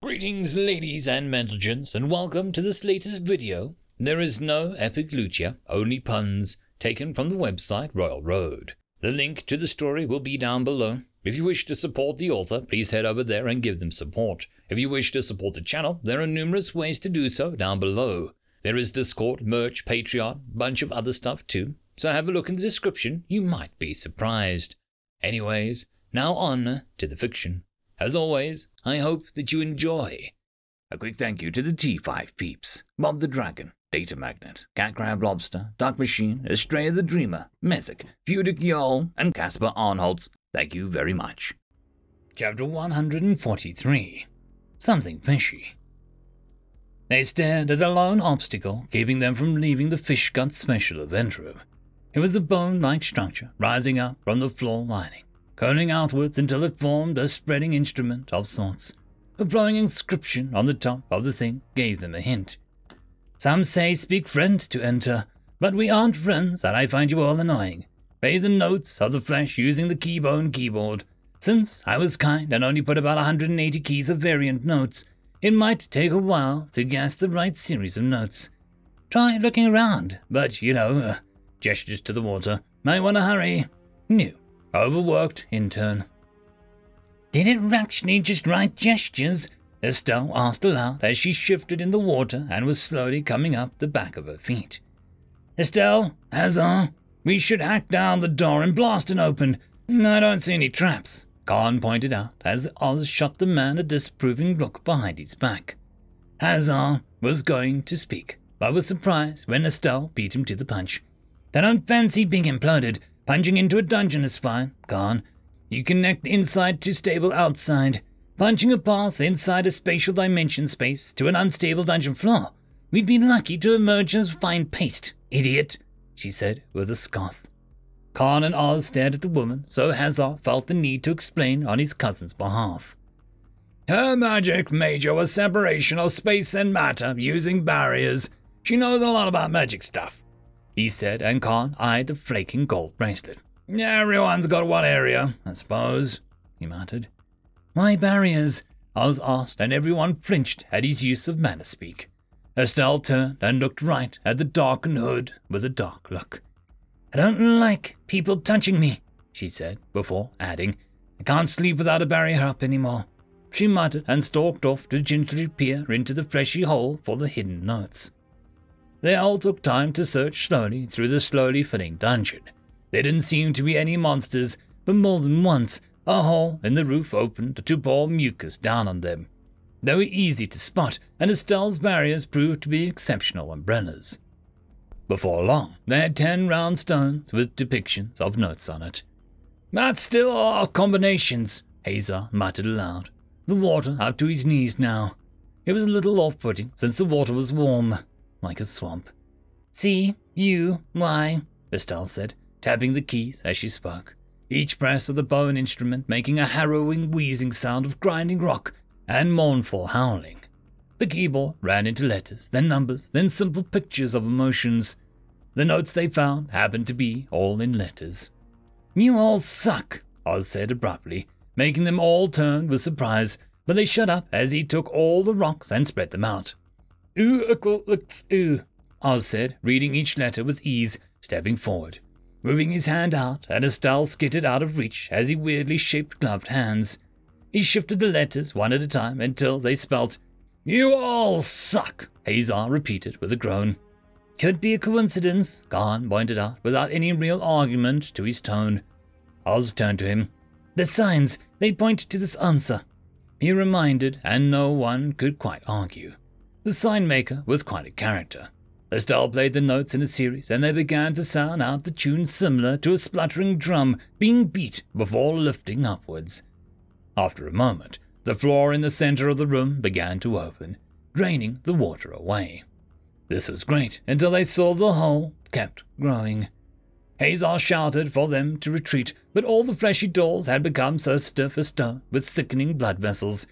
Greetings, ladies and gentlemen, and welcome to this latest video. There is no epic Loot Here, only puns, taken from the website Royal Road. The link to the story will be down below. If you wish to support the author, please head over there and give them support. If you wish to support the channel, there are numerous ways to do so down below. There is Discord, merch, Patreon, bunch of other stuff too. So have a look in the description, you might be surprised. Anyways, now on to the fiction. As always, I hope that you enjoy. A quick thank you to the T5 peeps Bob the Dragon, Data Magnet, Cat Crab Lobster, Dark Machine, Estrella the Dreamer, Mesic, Fudic Yol, and Casper Arnholtz. Thank you very much. Chapter 143 Something Fishy. They stared at a lone obstacle keeping them from leaving the fish gut special event room. It was a bone like structure rising up from the floor lining curling outwards until it formed a spreading instrument of sorts. A glowing inscription on the top of the thing gave them a hint. Some say speak friend to enter, but we aren't friends and I find you all annoying. Play the notes of the flesh using the keybone keyboard. Since I was kind and only put about 180 keys of variant notes, it might take a while to guess the right series of notes. Try looking around, but you know, uh, gestures to the water. Might want to hurry. New. Overworked intern. Did it actually just write gestures? Estelle asked aloud as she shifted in the water and was slowly coming up the back of her feet. Estelle, Hazar, we should hack down the door and blast it open. I don't see any traps, Khan pointed out as Oz shot the man a disapproving look behind his back. Hazar was going to speak, but was surprised when Estelle beat him to the punch. They don't fancy being imploded. Punching into a dungeon is fine. Khan. You connect inside to stable outside. Punching a path inside a spatial dimension space to an unstable dungeon floor. We'd be lucky to emerge as fine paste, idiot, she said with a scoff. Khan and Oz stared at the woman, so Hazar felt the need to explain on his cousin's behalf. Her magic major was separation of space and matter using barriers. She knows a lot about magic stuff he said, and Khan eyed the flaking gold bracelet. Everyone's got one area, I suppose, he muttered. Why barriers? Oz asked, and everyone flinched at his use of mana speak. Estelle turned and looked right at the darkened hood with a dark look. I don't like people touching me, she said, before adding, I can't sleep without a barrier up any more. She muttered and stalked off to gently peer into the fleshy hole for the hidden notes. They all took time to search slowly through the slowly filling dungeon. There didn't seem to be any monsters, but more than once, a hole in the roof opened to pour mucus down on them. They were easy to spot, and Estelle's barriers proved to be exceptional umbrellas. Before long, they had ten round stones with depictions of notes on it. That's still our combinations, Hazar muttered aloud, the water up to his knees now. It was a little off putting since the water was warm like a swamp. C, U, Y, Estelle said, tapping the keys as she spoke, each press of the bone instrument making a harrowing wheezing sound of grinding rock and mournful howling. The keyboard ran into letters, then numbers, then simple pictures of emotions. The notes they found happened to be all in letters. You all suck, Oz said abruptly, making them all turn with surprise, but they shut up as he took all the rocks and spread them out. Ooh, Oz said, reading each letter with ease, stepping forward. Moving his hand out, and Estelle skittered out of reach as he weirdly shaped gloved hands. He shifted the letters one at a time until they spelt, You all suck, Hazar repeated with a groan. Could be a coincidence, Khan pointed out, without any real argument to his tone. Oz turned to him. The signs, they point to this answer. He reminded, and no one could quite argue. The sign maker was quite a character. Estelle played the notes in a series, and they began to sound out the tune similar to a spluttering drum being beat before lifting upwards. After a moment, the floor in the center of the room began to open, draining the water away. This was great until they saw the hole kept growing. Hazar shouted for them to retreat, but all the fleshy dolls had become so stiff as stone with thickening blood vessels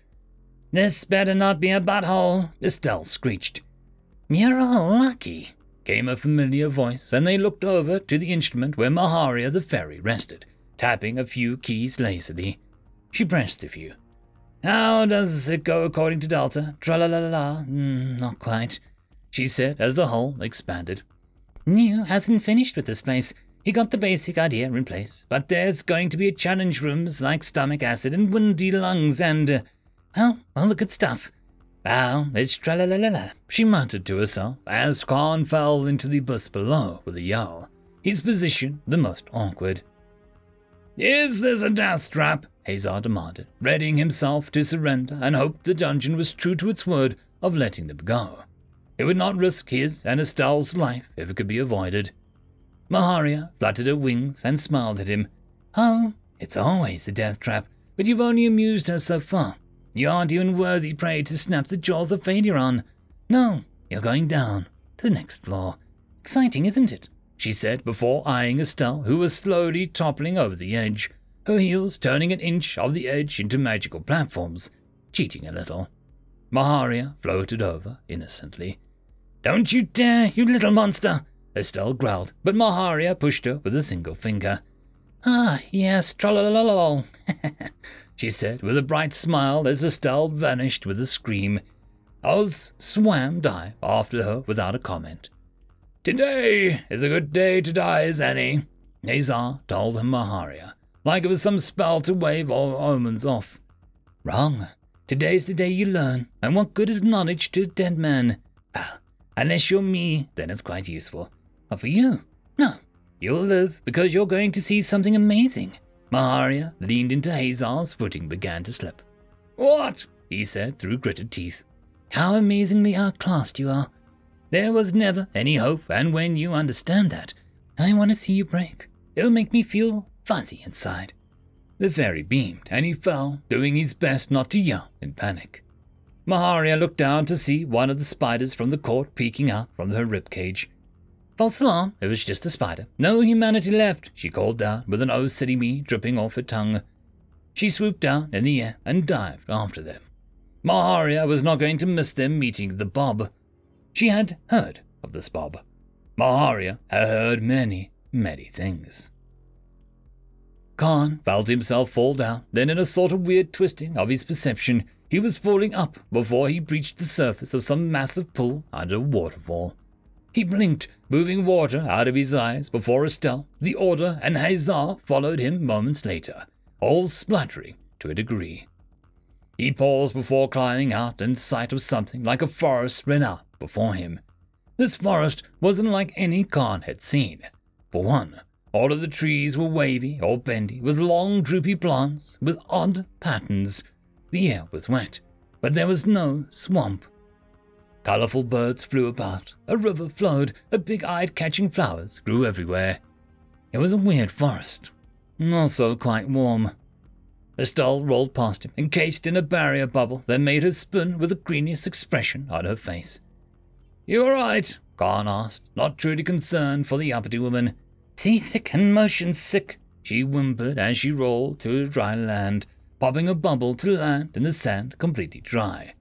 this better not be a butthole, Estelle screeched. You're all lucky, came a familiar voice, and they looked over to the instrument where Maharia the fairy rested, tapping a few keys lazily. She pressed a few. How does it go according to Delta? Tra la la la not quite, she said as the hole expanded. Neo hasn't finished with this place. He got the basic idea in place, but there's going to be challenge rooms like stomach acid and windy lungs and, uh, well, all the good stuff. Well, it's tra la la la la, she muttered to herself as Khan fell into the abyss below with a yell, his position the most awkward. Is this a death trap? Hazar demanded, readying himself to surrender and hoped the dungeon was true to its word of letting them go. It would not risk his and Estelle's life if it could be avoided. Maharia fluttered her wings and smiled at him. Oh, it's always a death trap, but you've only amused her so far. You aren't even worthy prey to snap the jaws of failure on. No, you're going down to the next floor. Exciting, isn't it? She said before eyeing Estelle, who was slowly toppling over the edge, her heels turning an inch of the edge into magical platforms, cheating a little. Maharia floated over innocently. Don't you dare, you little monster! Estelle growled, but Maharia pushed her with a single finger. Ah, yes, trollololol, she said with a bright smile as Estelle vanished with a scream. Oz swam dive after her without a comment. Today is a good day to die, Zanny, Hazar told him Maharia, like it was some spell to wave all omens off. Wrong. Today's the day you learn, and what good is knowledge to a dead man? Ah, unless you're me, then it's quite useful. But for you, no. You'll live because you're going to see something amazing. Maharia leaned into Hazar's footing began to slip. What? he said through gritted teeth. How amazingly outclassed you are. There was never any hope, and when you understand that, I want to see you break. It'll make me feel fuzzy inside. The fairy beamed, and he fell, doing his best not to yell in panic. Maharia looked down to see one of the spiders from the court peeking out from her rib cage. False alarm, it was just a spider. No humanity left, she called out with an O City me dripping off her tongue. She swooped down in the air and dived after them. Maharia was not going to miss them meeting the Bob. She had heard of this Bob. Maharia had heard many, many things. Khan felt himself fall down, then in a sort of weird twisting of his perception, he was falling up before he reached the surface of some massive pool under a waterfall. He blinked, moving water out of his eyes before Estelle, the Order, and Hazar followed him moments later, all spluttering to a degree. He paused before climbing out in sight of something like a forest spread out before him. This forest wasn't like any Khan had seen. For one, all of the trees were wavy or bendy, with long droopy plants with odd patterns. The air was wet, but there was no swamp Colorful birds flew about, a river flowed, a big eyed catching flowers grew everywhere. It was a weird forest, also quite warm. Estelle rolled past him, encased in a barrier bubble that made her spin with the greeniest expression on her face. You all right? Khan asked, not truly concerned for the uppity woman. Seasick and motion sick, she whimpered as she rolled to dry land, popping a bubble to land in the sand completely dry.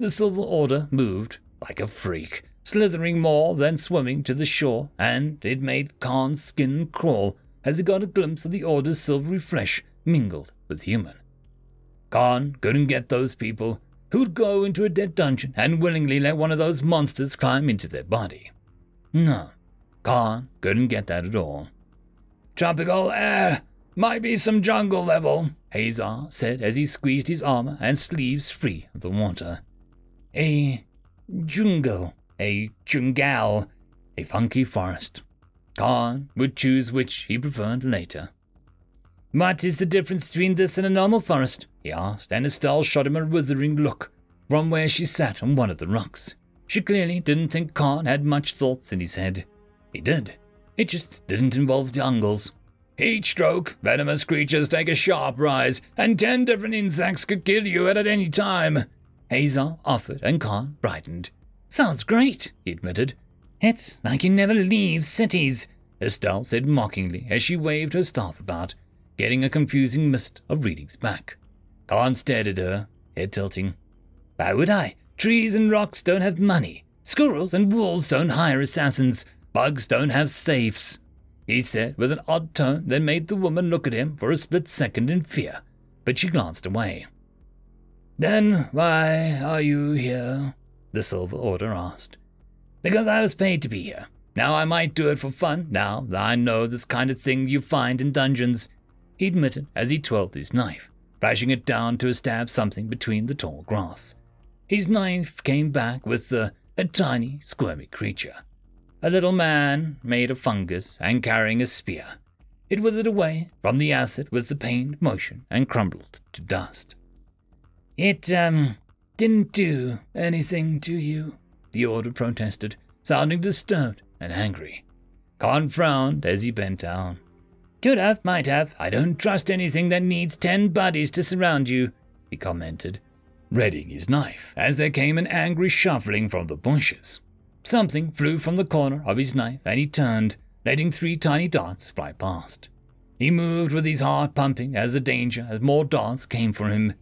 The Silver Order moved like a freak, slithering more than swimming to the shore, and it made Khan's skin crawl as he got a glimpse of the Order's silvery flesh mingled with human. Khan couldn't get those people who'd go into a dead dungeon and willingly let one of those monsters climb into their body. No, Khan couldn't get that at all. Tropical air! Might be some jungle level, Hazar said as he squeezed his armor and sleeves free of the water a jungle, a jungle, a funky forest. Khan would choose which he preferred later. What is the difference between this and a normal forest? he asked, and shot him a withering look from where she sat on one of the rocks. She clearly didn't think Khan had much thoughts in his head. He did. It just didn't involve jungles. Heat stroke, venomous creatures take a sharp rise, and ten different insects could kill you at any time. Hazar offered, and Khan brightened. Sounds great, he admitted. It's like you never leave cities, Estelle said mockingly as she waved her staff about, getting a confusing mist of readings back. Khan stared at her, head tilting. Why would I? Trees and rocks don't have money. Squirrels and wolves don't hire assassins. Bugs don't have safes. He said with an odd tone that made the woman look at him for a split second in fear, but she glanced away. Then why are you here? The Silver Order asked. Because I was paid to be here. Now I might do it for fun, now that I know this kind of thing you find in dungeons, he admitted as he twirled his knife, flashing it down to stab something between the tall grass. His knife came back with a, a tiny, squirmy creature. A little man made of fungus and carrying a spear. It withered away from the acid with the pained motion and crumbled to dust. It, um, didn't do anything to you, the order protested, sounding disturbed and angry. Khan frowned as he bent down. Could have, might have. I don't trust anything that needs ten bodies to surround you, he commented, readying his knife as there came an angry shuffling from the bushes. Something flew from the corner of his knife and he turned, letting three tiny darts fly past. He moved with his heart pumping as the danger as more darts came for him.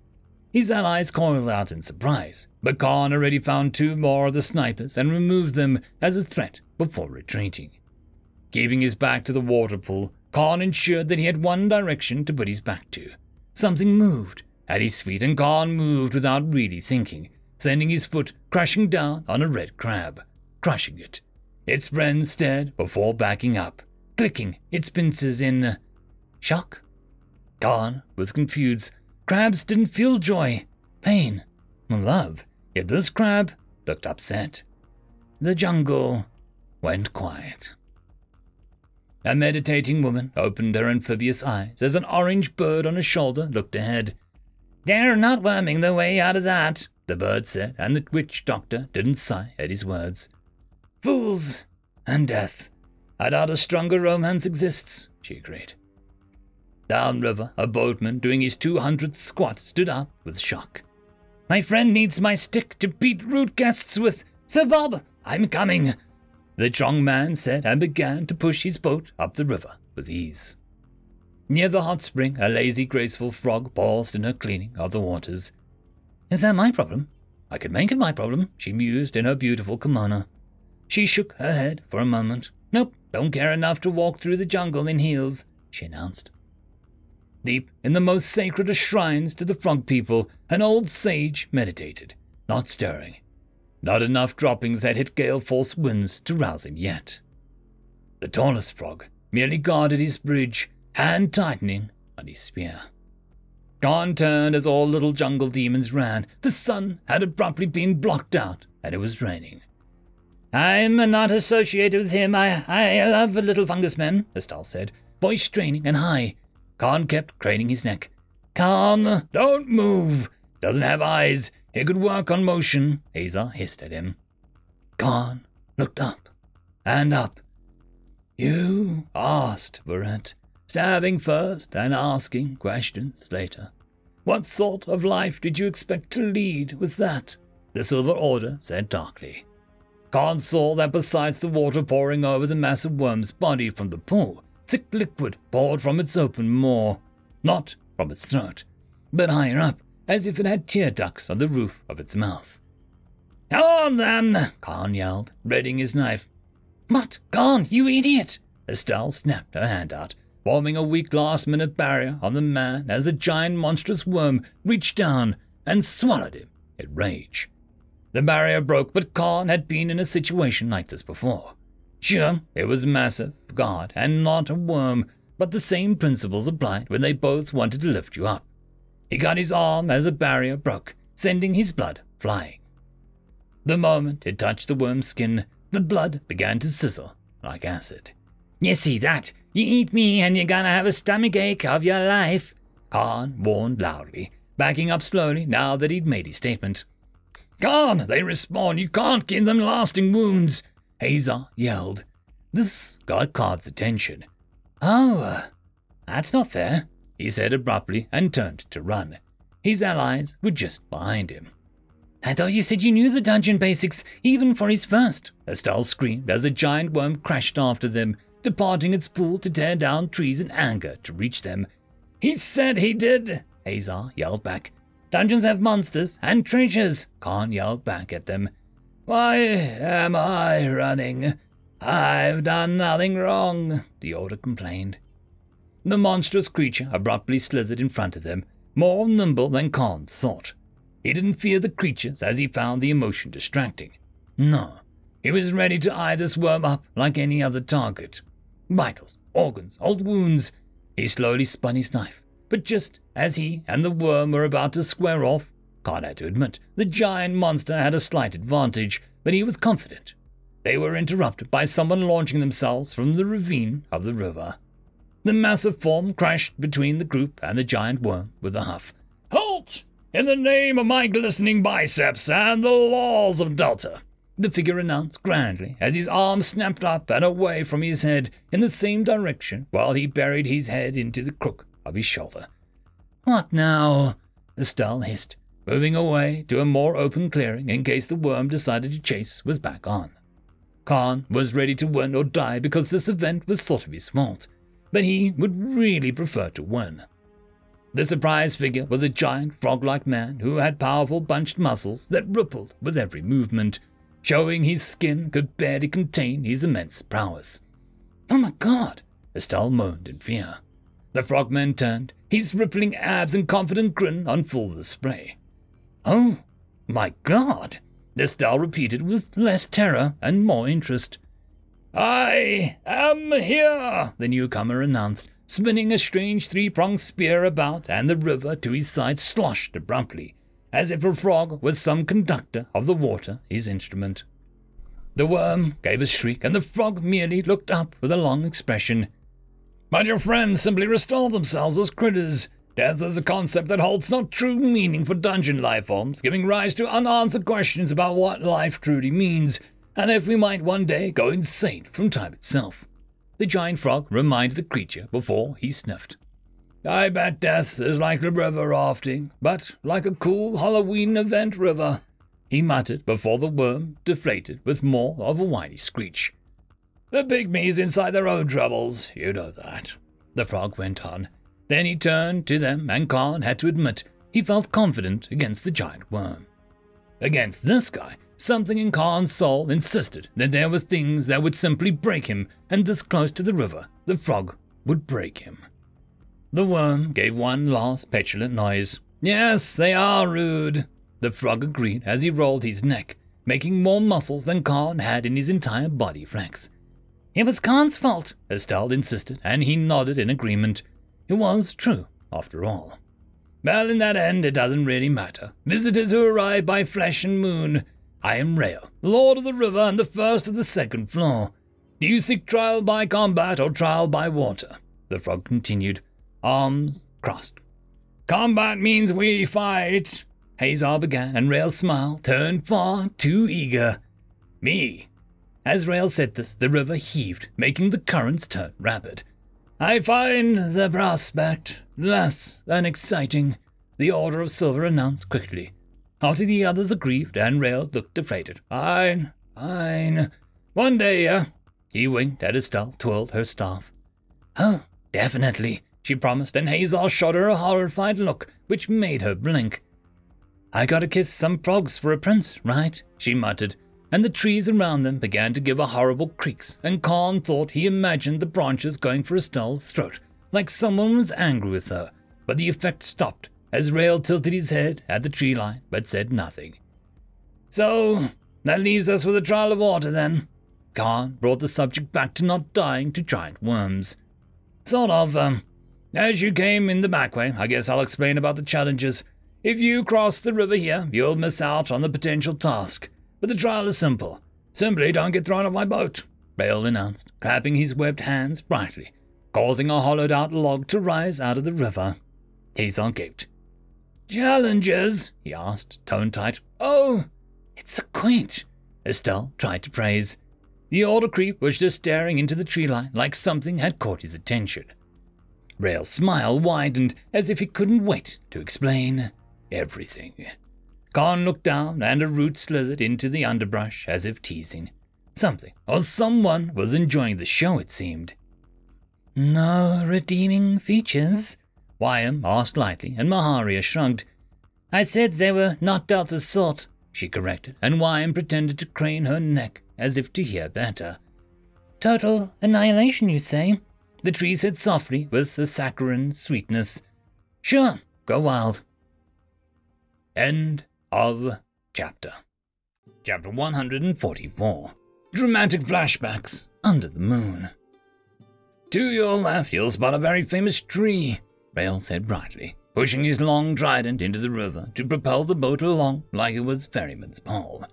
His allies coiled out in surprise, but Khan already found two more of the snipers and removed them as a threat before retreating. Keeping his back to the water pool, Khan ensured that he had one direction to put his back to. Something moved at his feet, and Khan moved without really thinking, sending his foot crashing down on a red crab, crushing it. Its friend stared before backing up, clicking its pincers in shock. Khan was confused. Crabs didn't feel joy, pain, or love, yet this crab looked upset. The jungle went quiet. A meditating woman opened her amphibious eyes as an orange bird on her shoulder looked ahead. They're not worming their way out of that, the bird said, and the witch doctor didn't sigh at his words. Fools and death. I doubt a stronger romance exists, she agreed. Downriver, a boatman doing his 200th squat stood up with shock. My friend needs my stick to beat root guests with. Sir Bob, I'm coming. The strong man said and began to push his boat up the river with ease. Near the hot spring, a lazy, graceful frog paused in her cleaning of the waters. Is that my problem? I could make it my problem, she mused in her beautiful kimono. She shook her head for a moment. Nope, don't care enough to walk through the jungle in heels, she announced. Deep in the most sacred of shrines to the frog people, an old sage meditated, not stirring. Not enough droppings had hit gale force winds to rouse him yet. The tallest frog merely guarded his bridge, hand tightening on his spear. Khan turned as all little jungle demons ran. The sun had abruptly been blocked out, and it was raining. I'm not associated with him. I, I love the little fungus men, Estelle said, voice straining and high. Khan kept craning his neck. Khan, don't move. Doesn't have eyes. He could work on motion, Hazar hissed at him. Khan looked up and up. You asked it, stabbing first and asking questions later. What sort of life did you expect to lead with that? The Silver Order said darkly. Khan saw that besides the water pouring over the massive worm's body from the pool, thick liquid poured from its open maw, not from its throat, but higher up, as if it had tear ducts on the roof of its mouth. Come on, then, Khan yelled, readying his knife. But, Khan, you idiot! Estelle snapped her hand out, forming a weak last minute barrier on the man as the giant monstrous worm reached down and swallowed him in rage. The barrier broke, but Khan had been in a situation like this before. Sure, it was massive, God, and not a worm, but the same principles applied when they both wanted to lift you up. He got his arm as a barrier broke, sending his blood flying. The moment it touched the worm's skin, the blood began to sizzle like acid. You see that? You eat me and you're gonna have a stomach ache of your life, Khan warned loudly, backing up slowly now that he'd made his statement. Khan, they respawn. You can't give them lasting wounds, Hazar yelled. This got Khan's attention. Oh, uh, that's not fair he said abruptly and turned to run. His allies were just behind him. I thought you said you knew the dungeon basics, even for his first, Estelle screamed as the giant worm crashed after them, departing its pool to tear down trees in anger to reach them. He said he did, Hazar yelled back. Dungeons have monsters and treasures, Khan yelled back at them. Why am I running? I've done nothing wrong, the order complained. The monstrous creature abruptly slithered in front of them, more nimble than Khan thought. He didn't fear the creatures as he found the emotion distracting. No, he was ready to eye this worm up like any other target. Vitals, organs, old wounds. He slowly spun his knife, but just as he and the worm were about to square off, Khan had to admit the giant monster had a slight advantage, but he was confident. They were interrupted by someone launching themselves from the ravine of the river. The massive form crashed between the group and the giant worm with a huff. Halt! In the name of my glistening biceps and the laws of Delta, the figure announced grandly as his arm snapped up and away from his head in the same direction while he buried his head into the crook of his shoulder. What now? Estelle hissed, moving away to a more open clearing in case the worm decided to chase was back on. Khan was ready to win or die because this event was sort of his fault, but he would really prefer to win. The surprise figure was a giant frog like man who had powerful bunched muscles that rippled with every movement, showing his skin could barely contain his immense prowess. Oh my god! Estelle moaned in fear. The frogman turned, his rippling abs and confident grin on full display. Oh my god! Estelle repeated with less terror and more interest. I am here, the newcomer announced, spinning a strange three pronged spear about, and the river to his side sloshed abruptly, as if a frog was some conductor of the water, his instrument. The worm gave a shriek, and the frog merely looked up with a long expression. But your friends simply restore themselves as critters. Death is a concept that holds no true meaning for dungeon life forms, giving rise to unanswered questions about what life truly means, and if we might one day go insane from time itself the giant frog reminded the creature before he sniffed. I bet death is like the river rafting, but like a cool Halloween event river, he muttered before the worm deflated with more of a whiny screech. The pygmies inside their own troubles, you know that, the frog went on. Then he turned to them, and Khan had to admit he felt confident against the giant worm. Against this guy, Something in Khan's soul insisted that there was things that would simply break him, and this close to the river, the frog would break him. The worm gave one last petulant noise. Yes, they are rude, the frog agreed as he rolled his neck, making more muscles than Khan had in his entire body flex. It was Khan's fault, Estelle insisted, and he nodded in agreement. It was true, after all. Well, in that end, it doesn't really matter. Visitors who arrive by flesh and moon I am Rael, Lord of the River and the first of the second floor. Do you seek trial by combat or trial by water? The frog continued, arms crossed. Combat means we fight. Hazar began, and Rael's smile turned far too eager. Me. As Rael said this, the river heaved, making the currents turn rapid. I find the prospect less than exciting, the Order of Silver announced quickly. After the others agreed, and Rael looked deflated. Fine, fine. One day, yeah. He winked at Estelle, twirled her staff. Oh, definitely, she promised, and Hazar shot her a horrified look, which made her blink. I gotta kiss some frogs for a prince, right? she muttered, and the trees around them began to give a horrible creaks, and Khan thought he imagined the branches going for Estelle's throat, like someone was angry with her, but the effect stopped as Rael tilted his head at the tree line but said nothing. So, that leaves us with a trial of water then. Khan brought the subject back to not dying to giant worms. Sort of, um, as you came in the back way, I guess I'll explain about the challenges. If you cross the river here, you'll miss out on the potential task. But the trial is simple. Simply don't get thrown off my boat, Rael announced, clapping his webbed hands brightly, causing a hollowed out log to rise out of the river. Hazar gaped. Challenges? he asked, tone tight. Oh, it's so quaint. Estelle tried to praise. The older creep was just staring into the tree line like something had caught his attention. Rael's smile widened as if he couldn't wait to explain everything. Khan looked down and a root slithered into the underbrush as if teasing. Something or someone was enjoying the show, it seemed. No redeeming features, Wyam asked lightly, and Maharia shrugged. I said they were not Delta's sort, she corrected, and Wyam pretended to crane her neck as if to hear better. Total annihilation, you say? The tree said softly with a saccharine sweetness. Sure, go wild. End of chapter. Chapter 144 Dramatic Flashbacks Under the Moon. To your left, you'll spot a very famous tree, Rael said brightly, pushing his long trident into the river to propel the boat along like it was ferryman's pole.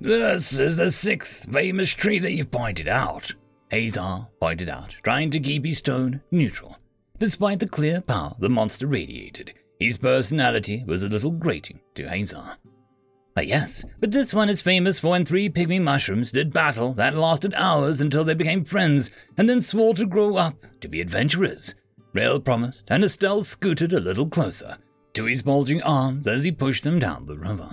This is the sixth famous tree that you've pointed out, Hazar pointed out, trying to keep his tone neutral. Despite the clear power the monster radiated, his personality was a little grating to Hazar. Uh, yes, but this one is famous for when three pygmy mushrooms did battle that lasted hours until they became friends and then swore to grow up to be adventurers. Rael promised, and Estelle scooted a little closer to his bulging arms as he pushed them down the river.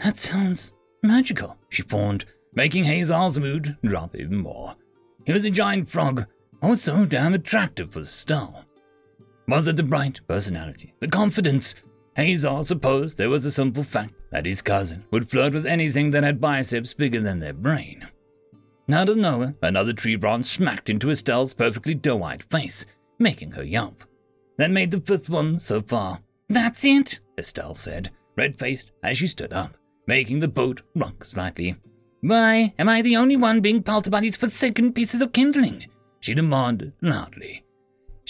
That sounds magical, she fawned, making Hazar's mood drop even more. He was a giant frog, oh so damn attractive for Estelle. Was it the bright personality, the confidence, Hazar supposed there was a simple fact that his cousin would flirt with anything that had biceps bigger than their brain. Out of nowhere, another tree branch smacked into Estelle's perfectly doe-eyed face, making her yelp. That made the fifth one so far. That's it, Estelle said, red-faced as she stood up, making the boat rock slightly. Why, am I the only one being pelted by these forsaken pieces of kindling? She demanded loudly.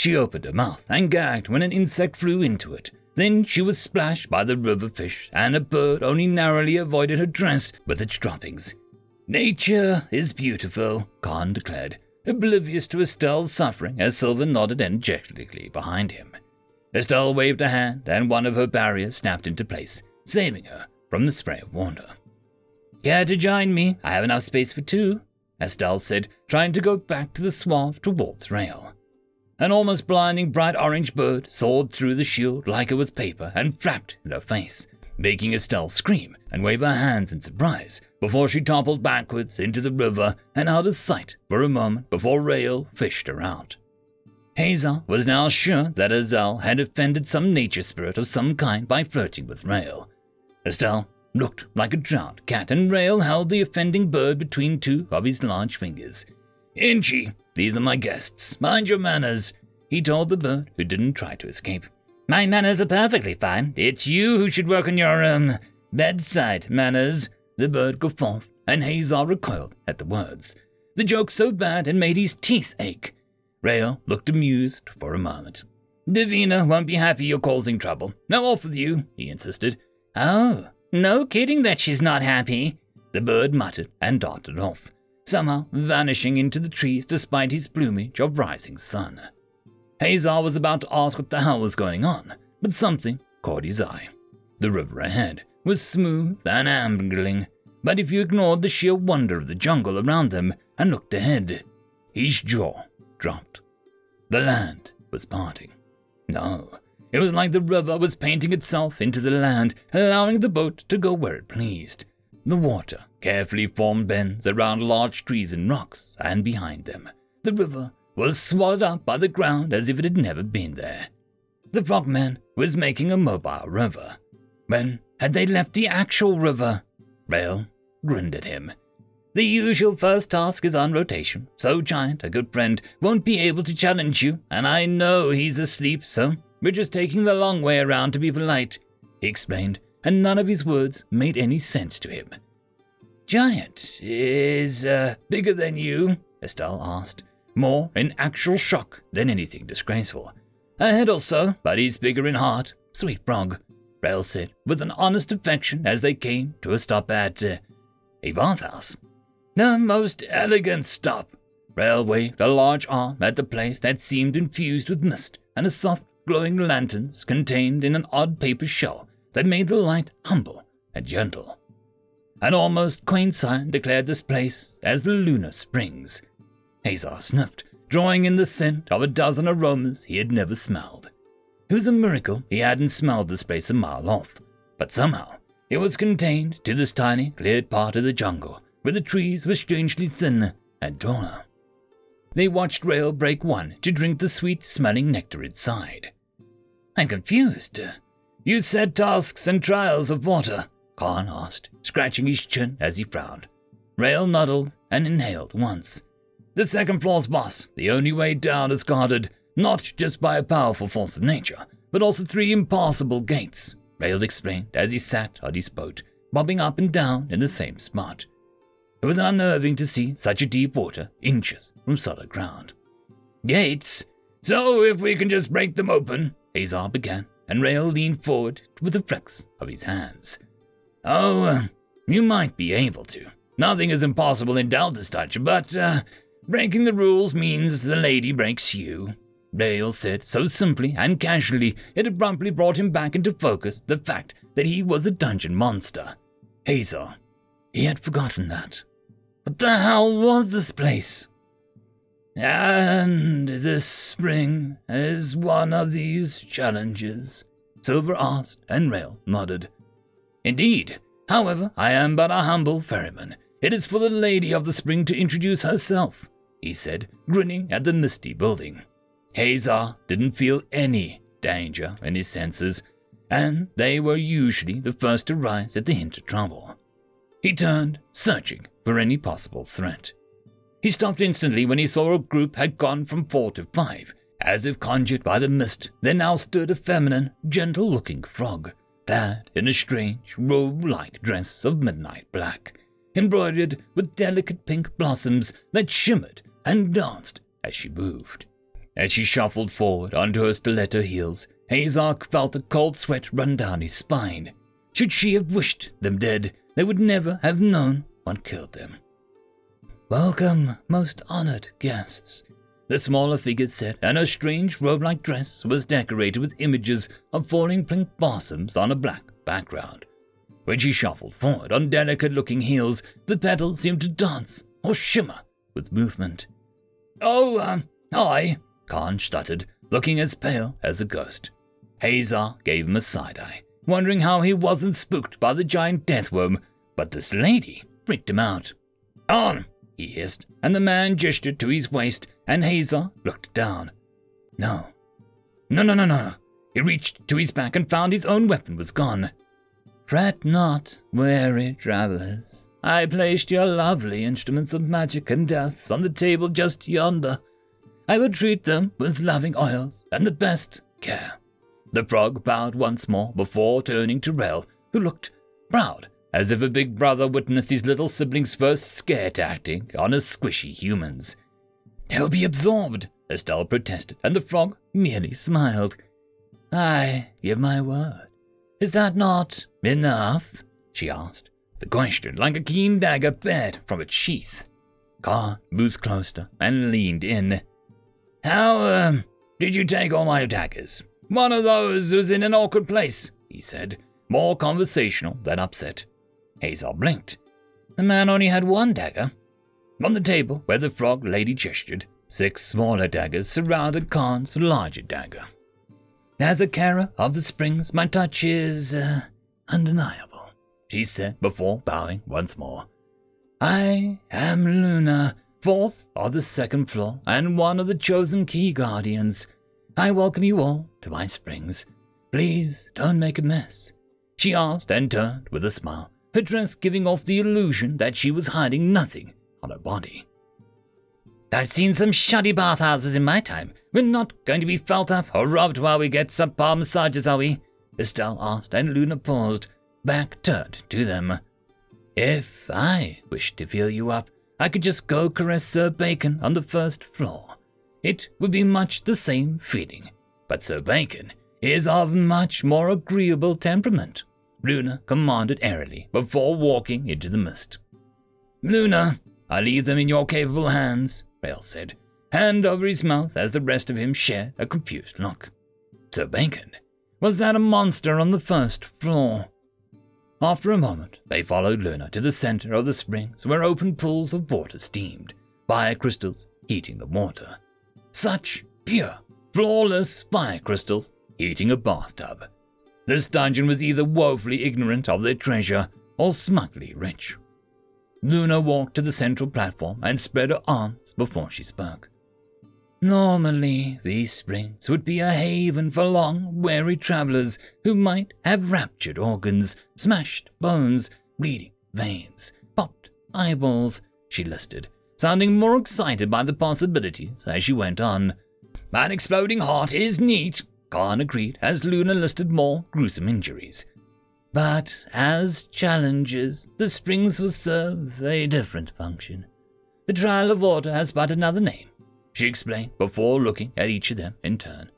She opened her mouth and gagged when an insect flew into it, then she was splashed by the river fish, and a bird only narrowly avoided her dress with its droppings. Nature is beautiful, Khan declared, oblivious to Estelle's suffering as Silver nodded energetically behind him. Estelle waved a hand, and one of her barriers snapped into place, saving her from the spray of water. Care to join me? I have enough space for two, Estelle said, trying to go back to the swath towards Rael. An almost blinding bright orange bird soared through the shield like it was paper and flapped in her face, making Estelle scream and wave her hands in surprise before she toppled backwards into the river and out of sight for a moment before Rael fished her out. Hazar was now sure that Azel had offended some nature spirit of some kind by flirting with Rael. Estelle looked like a drowned cat, and Rael held the offending bird between two of his large fingers. Inchi, these are my guests. Mind your manners, he told the bird, who didn't try to escape. My manners are perfectly fine. It's you who should work on your, um, bedside manners. The bird guffawed, and Hazar recoiled at the words. The joke so bad it made his teeth ache. Rael looked amused for a moment. Davina won't be happy you're causing trouble. Now off with you, he insisted. Oh, no kidding that she's not happy, the bird muttered and darted off somehow vanishing into the trees despite his plumage of rising sun. Hazar was about to ask what the hell was going on, but something caught his eye. The river ahead was smooth and ambling, but if you ignored the sheer wonder of the jungle around them and looked ahead, his jaw dropped. The land was parting. No, it was like the river was painting itself into the land, allowing the boat to go where it pleased. The water carefully formed bends around large trees and rocks, and behind them, the river was swallowed up by the ground as if it had never been there. The frogman was making a mobile river. When had they left the actual river? Rael grinned at him. The usual first task is on rotation, so Giant, a good friend, won't be able to challenge you, and I know he's asleep, so we're just taking the long way around to be polite, he explained, and none of his words made any sense to him. Giant is uh, bigger than you? Estelle asked, more in actual shock than anything disgraceful. A head or so, but he's bigger in heart. Sweet frog, Rael said with an honest affection as they came to a stop at uh, a bathhouse. The most elegant stop. Rael waved a large arm at the place that seemed infused with mist and a soft, glowing lanterns contained in an odd paper shell that made the light humble and gentle. An almost quaint sign declared this place as the Lunar Springs. Hazar sniffed, drawing in the scent of a dozen aromas he had never smelled. It was a miracle he hadn't smelled this place a mile off, but somehow it was contained to this tiny, cleared part of the jungle where the trees were strangely thin and taller. They watched Rael break one to drink the sweet smelling nectar inside. I'm confused. You said tasks and trials of water, Khan asked, scratching his chin as he frowned. Rael nodded and inhaled once. The second floor's boss, the only way down is guarded not just by a powerful force of nature, but also three impassable gates. Rael explained as he sat on his boat, bobbing up and down in the same spot. It was unnerving to see such a deep water inches from solid ground. Gates. So if we can just break them open, Hazar began, and Rael leaned forward with a flex of his hands. Oh, uh, you might be able to. Nothing is impossible in Delta's touch, but uh, breaking the rules means the lady breaks you. Rael said so simply and casually it abruptly brought him back into focus the fact that he was a dungeon monster. Hazel. He had forgotten that. What the hell was this place? And this spring is one of these challenges, Silver asked, and Rael nodded. Indeed. However, I am but a humble ferryman. It is for the Lady of the Spring to introduce herself, he said, grinning at the misty building. Hazar didn't feel any danger in his senses, and they were usually the first to rise at the hint of trouble. He turned, searching for any possible threat. He stopped instantly when he saw a group had gone from four to five. As if conjured by the mist, there now stood a feminine, gentle looking frog, clad in a strange, robe like dress of midnight black, embroidered with delicate pink blossoms that shimmered and danced as she moved. As she shuffled forward onto her stiletto heels, Hazar felt a cold sweat run down his spine. Should she have wished them dead, they would never have known what killed them. Welcome, most honored guests, the smaller figure said, and her strange robe like dress was decorated with images of falling pink blossoms on a black background. When she shuffled forward on delicate looking heels, the petals seemed to dance or shimmer with movement. Oh, um, hi, Khan stuttered, looking as pale as a ghost. Hazar gave him a side eye, wondering how he wasn't spooked by the giant deathworm, but this lady freaked him out. On, he hissed, and the man gestured to his waist, and Hazar looked down. No. No, no, no, no. He reached to his back and found his own weapon was gone. Fret not, weary travelers. I placed your lovely instruments of magic and death on the table just yonder. I will treat them with loving oils and the best care. The frog bowed once more before turning to Rel, who looked proud, as if a big brother witnessed his little sibling's first scare tactic on his squishy humans. They'll be absorbed, Estelle protested, and the frog merely smiled. I give my word. Is that not enough? she asked, the question like a keen dagger bared from its sheath. Khan moved closer and leaned in. How, um, did you take all my daggers? One of those was in an awkward place, he said, more conversational than upset. Hazar blinked. The man only had one dagger. On the table where the frog lady gestured, six smaller daggers surrounded Khan's larger dagger. As a carer of the springs, my touch is uh, undeniable, she said before bowing once more. I am Luna, fourth of the second floor, and one of the chosen key guardians. I welcome you all to my springs. Please don't make a mess. She asked and turned with a smile, her dress giving off the illusion that she was hiding nothing on her body. I've seen some shoddy bathhouses in my time. We're not going to be felt up or robbed while we get subpar massages, are we? Estelle asked, and Luna paused, back turned to them. If I wished to feel you up, I could just go caress Sir Bacon on the first floor. It would be much the same feeling. But Sir Bacon is of much more agreeable temperament, Luna commanded airily before walking into the mist. Luna, I leave them in your capable hands, Rael said, hand over his mouth as the rest of him shared a confused look. Sir Bacon, was that a monster on the first floor? After a moment, they followed Luna to the center of the springs where open pools of water steamed, fire crystals heating the water. Such pure, flawless fire crystals heating a bathtub. This dungeon was either woefully ignorant of their treasure or smugly rich. Luna walked to the central platform and spread her arms before she spoke. Normally, these springs would be a haven for long, weary travelers who might have ruptured organs, smashed bones, bleeding veins, popped eyeballs, she listed, sounding more excited by the possibilities as she went on. An exploding heart is neat, Khan agreed as Luna listed more gruesome injuries, But as challenges, the springs will serve a different function. The trial of water has but another name, she explained before looking at each of them in turn.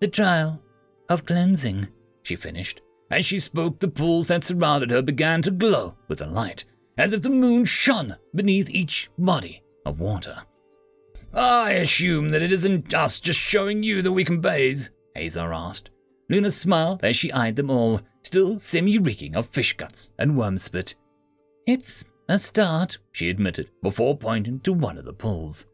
The trial of cleansing, she finished. As she spoke, the pools that surrounded her began to glow with a light, as if the moon shone beneath each body of water. I assume that it isn't us just showing you that we can bathe, Hazar asked. Luna smiled as she eyed them all, still semi-reeking of fish guts and worm spit. It's a start, she admitted, before pointing to one of the pools.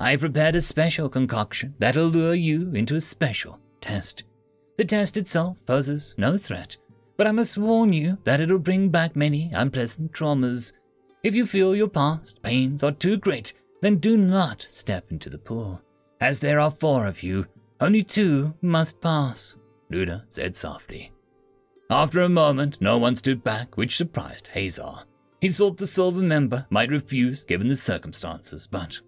I prepared a special concoction that'll lure you into a special test. The test itself poses no threat, but I must warn you that it'll bring back many unpleasant traumas. If you feel your past pains are too great, then do not step into the pool. As there are four of you, only two must pass, Luna said softly. After a moment, no one stood back, which surprised Hazar. He thought the silver member might refuse given the circumstances, but.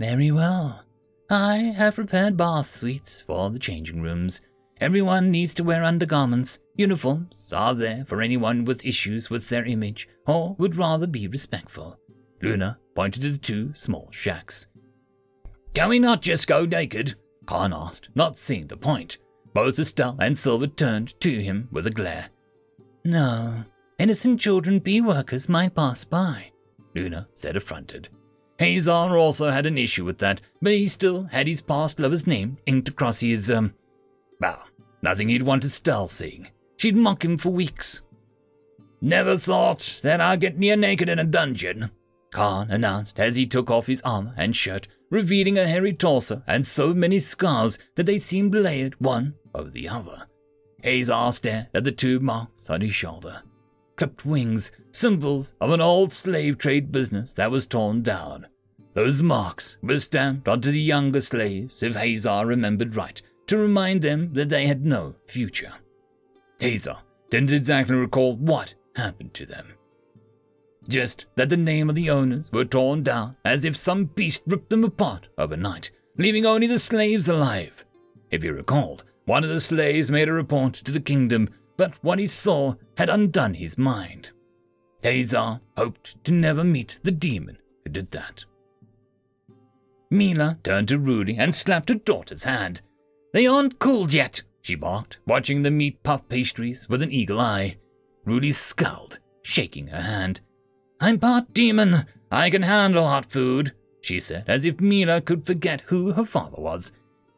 Very well. I have prepared bath suites for the changing rooms. Everyone needs to wear undergarments. Uniforms are there for anyone with issues with their image or would rather be respectful. Luna pointed to the two small shacks. Can we not just go naked? Khan asked, not seeing the point. Both Estelle and Silver turned to him with a glare. No, innocent children bee workers might pass by, Luna said affronted. Hazar also had an issue with that, but he still had his past lover's name inked across his, um, well, nothing he'd want Estelle seeing. She'd mock him for weeks. Never thought that I'd get near naked in a dungeon, Khan announced as he took off his armor and shirt, revealing a hairy torso and so many scars that they seemed layered one over the other. Hazar stared at the two marks on his shoulder. Clipped wings, symbols of an old slave trade business that was torn down. Those marks were stamped onto the younger slaves, if Hazar remembered right, to remind them that they had no future. Hazar didn't exactly recall what happened to them. Just that the name of the owners were torn down as if some beast ripped them apart overnight, leaving only the slaves alive. If he recalled, one of the slaves made a report to the kingdom, but what he saw had undone his mind. Hazar hoped to never meet the demon who did that. Mila turned to Rudy and slapped her daughter's hand. They aren't cooled yet, she barked, watching the meat puff pastries with an eagle eye. Rudy scowled, shaking her hand. I'm part demon. I can handle hot food, she said, as if Mila could forget who her father was.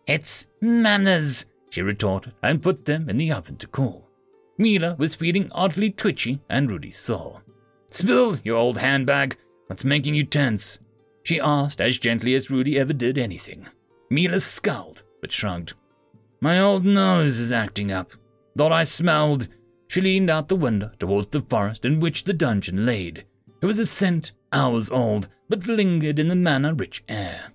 It's manners, she retorted, and put them in the oven to cool. Mila was feeling oddly twitchy, and Rudy saw. Spill, you old handbag. What's making you tense? She asked as gently as Rudy ever did anything. Mila scowled, but shrugged. My old nose is acting up. Thought I smelled. She leaned out the window towards the forest in which the dungeon laid. It was a scent hours old, but lingered in the mana rich air.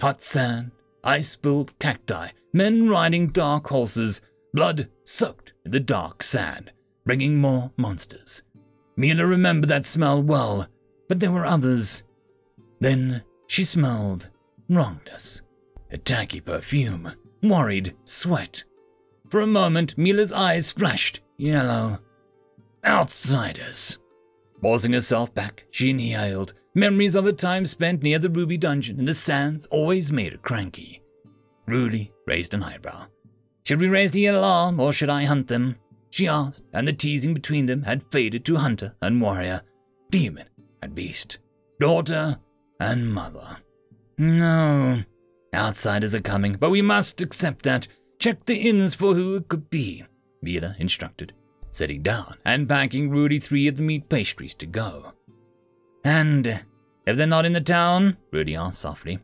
Hot sand, ice filled cacti, men riding dark horses, blood soaked in the dark sand, bringing more monsters. Mila remembered that smell well, but there were others. Then she smelled wrongness, a tacky perfume, worried sweat. For a moment, Mila's eyes flashed yellow. Outsiders. Forcing herself back, she inhaled. Memories of a time spent near the ruby dungeon in the sands always made her cranky. Rudy raised an eyebrow. Should we raise the alarm or should I hunt them? She asked, and the teasing between them had faded to hunter and warrior, demon and beast, daughter and mother. No, outsiders are coming, but we must accept that. Check the inns for who it could be, Mila instructed sitting down and packing Rudy three of the meat pastries to go. And if they're not in the town, Rudy asked softly,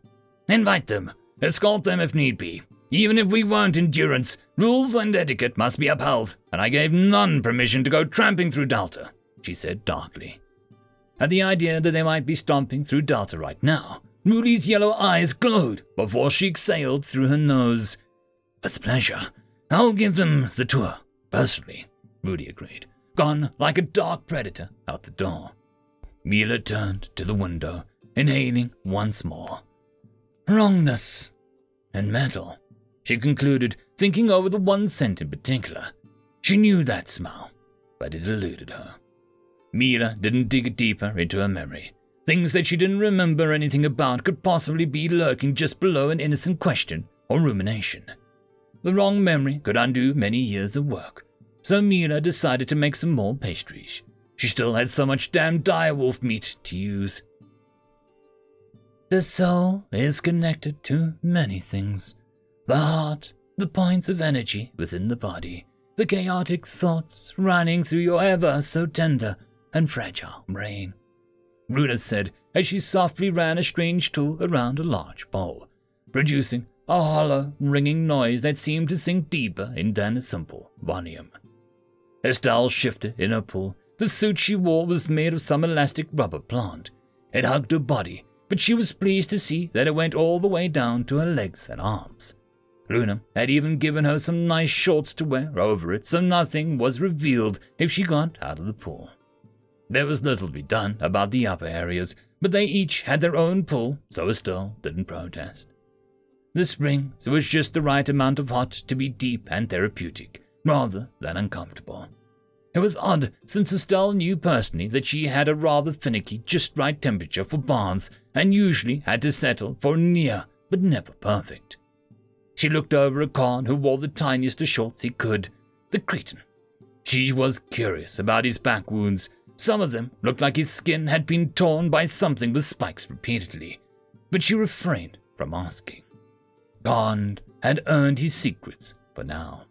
invite them, escort them if need be. Even if we weren't endurance, rules and etiquette must be upheld, and I gave none permission to go tramping through Delta, she said darkly. At the idea that they might be stomping through Delta right now, Rudy's yellow eyes glowed before she exhaled through her nose. With pleasure, I'll give them the tour, personally. Rudy agreed, gone like a dark predator out the door. Mila turned to the window, inhaling once more. Wrongness and metal, she concluded, thinking over the one scent in particular. She knew that smell, but it eluded her. Mila didn't dig deeper into her memory. Things that she didn't remember anything about could possibly be lurking just below an innocent question or rumination. The wrong memory could undo many years of work, so Mila decided to make some more pastries. She still had so much damn direwolf meat to use. The soul is connected to many things the heart, the points of energy within the body, the chaotic thoughts running through your ever so tender and fragile brain. Luna said as she softly ran a strange tool around a large bowl, producing a hollow, ringing noise that seemed to sink deeper in than a simple volume. Estelle shifted in her pool. The suit she wore was made of some elastic rubber plant. It hugged her body, but she was pleased to see that it went all the way down to her legs and arms. Luna had even given her some nice shorts to wear over it so nothing was revealed if she got out of the pool. There was little to be done about the upper areas, but they each had their own pool, so Estelle didn't protest. The springs was just the right amount of hot to be deep and therapeutic, rather than uncomfortable. It was odd, since Estelle knew personally that she had a rather finicky, just right temperature for baths and usually had to settle for near, but never perfect. She looked over at Khan, who wore the tiniest of shorts he could, the Cretan. She was curious about his back wounds. Some of them looked like his skin had been torn by something with spikes repeatedly, but she refrained from asking. Khan had earned his secrets for now.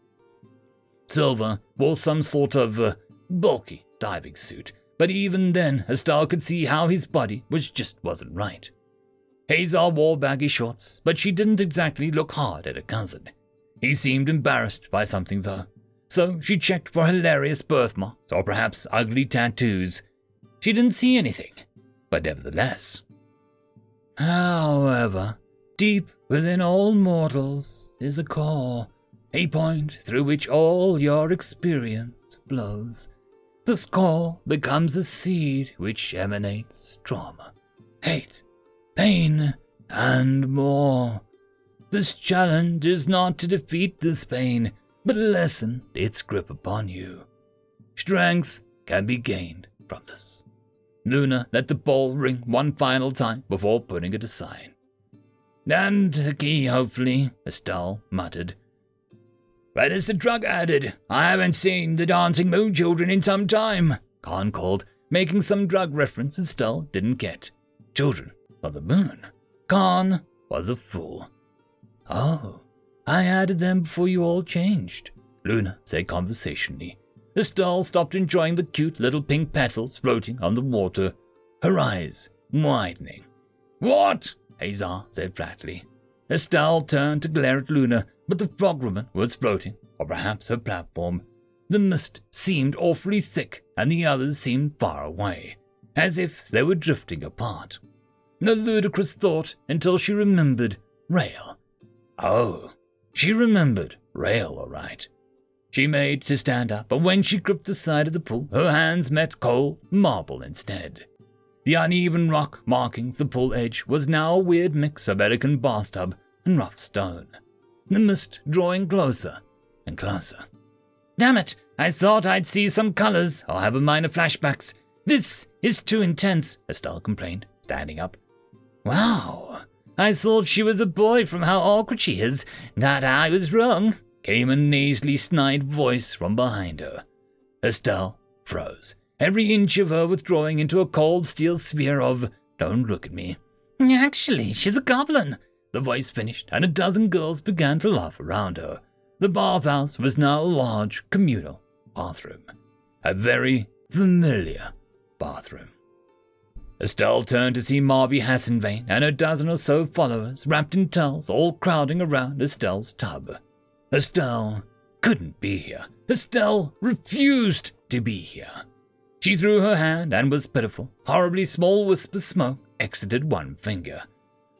Silver wore some sort of uh, bulky diving suit, but even then, Estelle could see how his body was just wasn't right. Hazar wore baggy shorts, but she didn't exactly look hard at her cousin. He seemed embarrassed by something, though, so she checked for hilarious birthmarks or perhaps ugly tattoos. She didn't see anything, but nevertheless. However, deep within all mortals is a core, a point through which all your experience flows. The core becomes a seed which emanates trauma, hate, pain, and more. This challenge is not to defeat this pain, but lessen its grip upon you. Strength can be gained from this. Luna let the ball ring one final time before putting it aside. And a key, hopefully, Estelle muttered. Where is the drug added? I haven't seen the Dancing Moon Children in some time, Khan called, making some drug reference Estelle didn't get. Children of the moon. Khan was a fool. Oh, I added them before you all changed, Luna said conversationally. Estelle stopped enjoying the cute little pink petals floating on the water, her eyes widening. What? Hazar said flatly. Estelle turned to glare at Luna, but the frogwoman was floating, or perhaps her platform. The mist seemed awfully thick, and the others seemed far away, as if they were drifting apart. A ludicrous thought until she remembered Rael. Oh, she remembered Rael all right. She made to stand up, but when she gripped the side of the pool, her hands met cold marble instead. The uneven rock markings the pool edge was now a weird mix of elegant bathtub and rough stone. The mist drawing closer and closer. Damn it! I thought I'd see some colors or have a minor flashbacks. This is too intense, Estelle complained, standing up. Wow, I thought she was a boy from how awkward she is. That I was wrong, came a nasally snide voice from behind her. Estelle froze, every inch of her withdrawing into a cold steel sphere of, don't look at me. Actually, she's a goblin. The voice finished, and a dozen girls began to laugh around her. The bathhouse was now a large communal bathroom. A very familiar bathroom. Estelle turned to see Marby Hassenvein and a dozen or so followers wrapped in towels all crowding around Estelle's tub. Estelle couldn't be here. Estelle refused to be here. She threw her hand and was pitiful. Horribly small wisp of smoke exited one finger.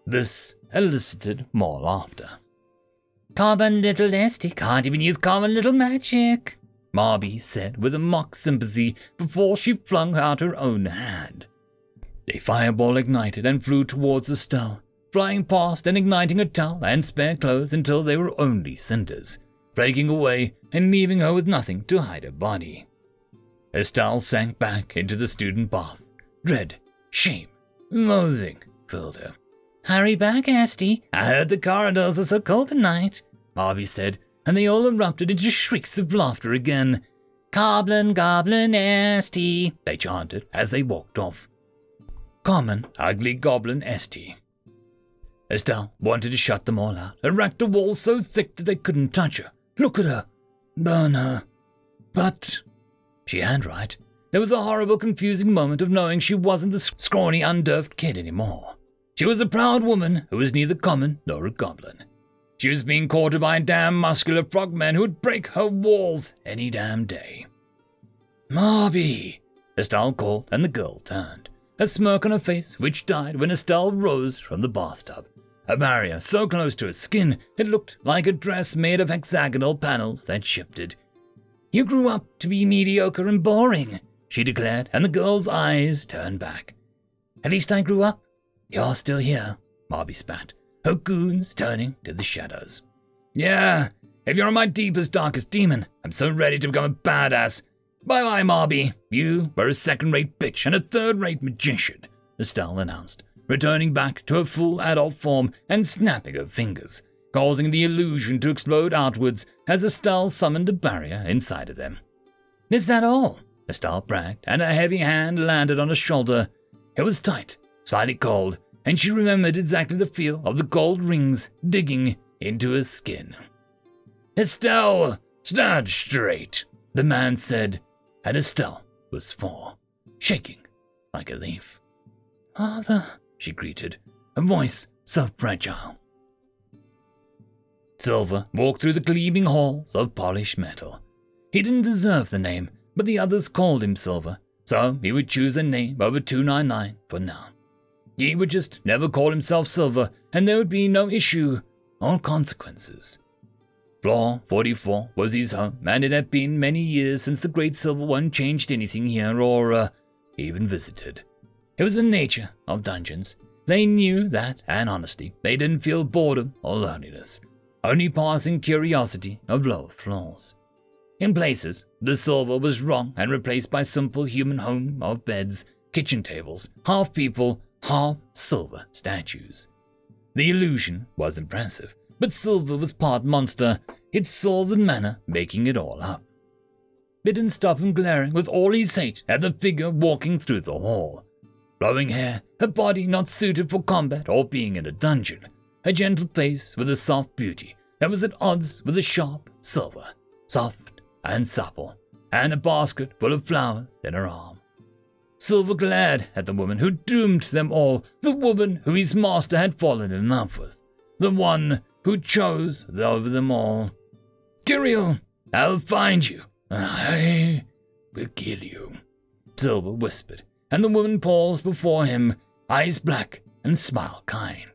This elicited more laughter. Common little Esty can't even use common little magic, Marby said with a mock sympathy before she flung out her own hand. A fireball ignited and flew towards Estelle, flying past and igniting her towel and spare clothes until they were only cinders, breaking away and leaving her with nothing to hide her body. Estelle sank back into the student bath. Dread, shame, loathing filled her. Hurry back, Esty. I heard the corridors are so cold tonight, Marby said, and they all erupted into shrieks of laughter again. Goblin, goblin, Esty, they chanted as they walked off. Common, ugly goblin Esty. Estelle wanted to shut them all out, and erect a wall so thick that they couldn't touch her. Look at her. Burn her. But she had right. There was a horrible, confusing moment of knowing she wasn't the scrawny, unnerved kid anymore. She was a proud woman who was neither common nor a goblin. She was being courted by a damn muscular frogman who would break her walls any damn day. Marby, Estelle called, and the girl turned, a smirk on her face which died when Estelle rose from the bathtub. A barrier so close to her skin it looked like a dress made of hexagonal panels that shifted. You grew up to be mediocre and boring, she declared, and the girl's eyes turned back. At least I grew up. You're still here, Marby spat, goons turning to the shadows. Yeah, if you're my deepest, darkest demon, I'm so ready to become a badass. Bye bye, Marby. You were a second rate bitch and a third rate magician, Estelle announced, returning back to her full adult form and snapping her fingers causing the illusion to explode outwards as Estelle summoned a barrier inside of them. Is that all? Estelle bragged, and a heavy hand landed on her shoulder. It was tight, slightly cold, and she remembered exactly the feel of the gold rings digging into her skin. Estelle, stand straight, the man said, and Estelle was four, shaking like a leaf. Father, she greeted, a voice so fragile. Silver walked through the gleaming halls of polished metal. He didn't deserve the name, but the others called him Silver, so he would choose a name over 299 for now. He would just never call himself Silver, and there would be no issue or consequences. Floor 44 was his home, and it had been many years since the Great Silver One changed anything here or uh, even visited. It was the nature of dungeons. They knew that, and honestly, they didn't feel boredom or loneliness only passing curiosity of lower floors. In places, the silver was wrong and replaced by simple human home of beds, kitchen tables, half people, half silver statues. The illusion was impressive, but Silver was part monster. It saw the mana making it all up. It didn't him glaring with all his hate at the figure walking through the hall. Flowing hair, a body not suited for combat or being in a dungeon, a gentle face with a soft beauty that was at odds with a sharp silver, soft and supple, and a basket full of flowers in her arm. Silver glared at the woman who doomed them all, the woman who his master had fallen in love with, the one who chose over them all. Kiriel, I'll find you. I will kill you, Silver whispered, and the woman paused before him, eyes black and smile kind.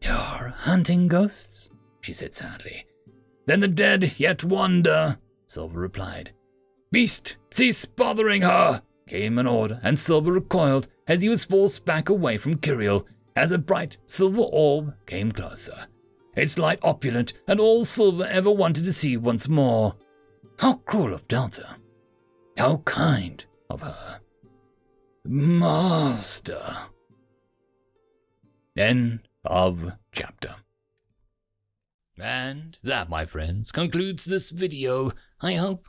You're hunting ghosts? she said sadly. Then the dead yet wander, Silver replied. Beast, cease bothering her! Came an order, and Silver recoiled as he was forced back away from Kiriel as a bright silver orb came closer. Its light opulent and all Silver ever wanted to see once more. How cruel of Delta. How kind of her. Master. End of chapter. And that, my friends, concludes this video. I hope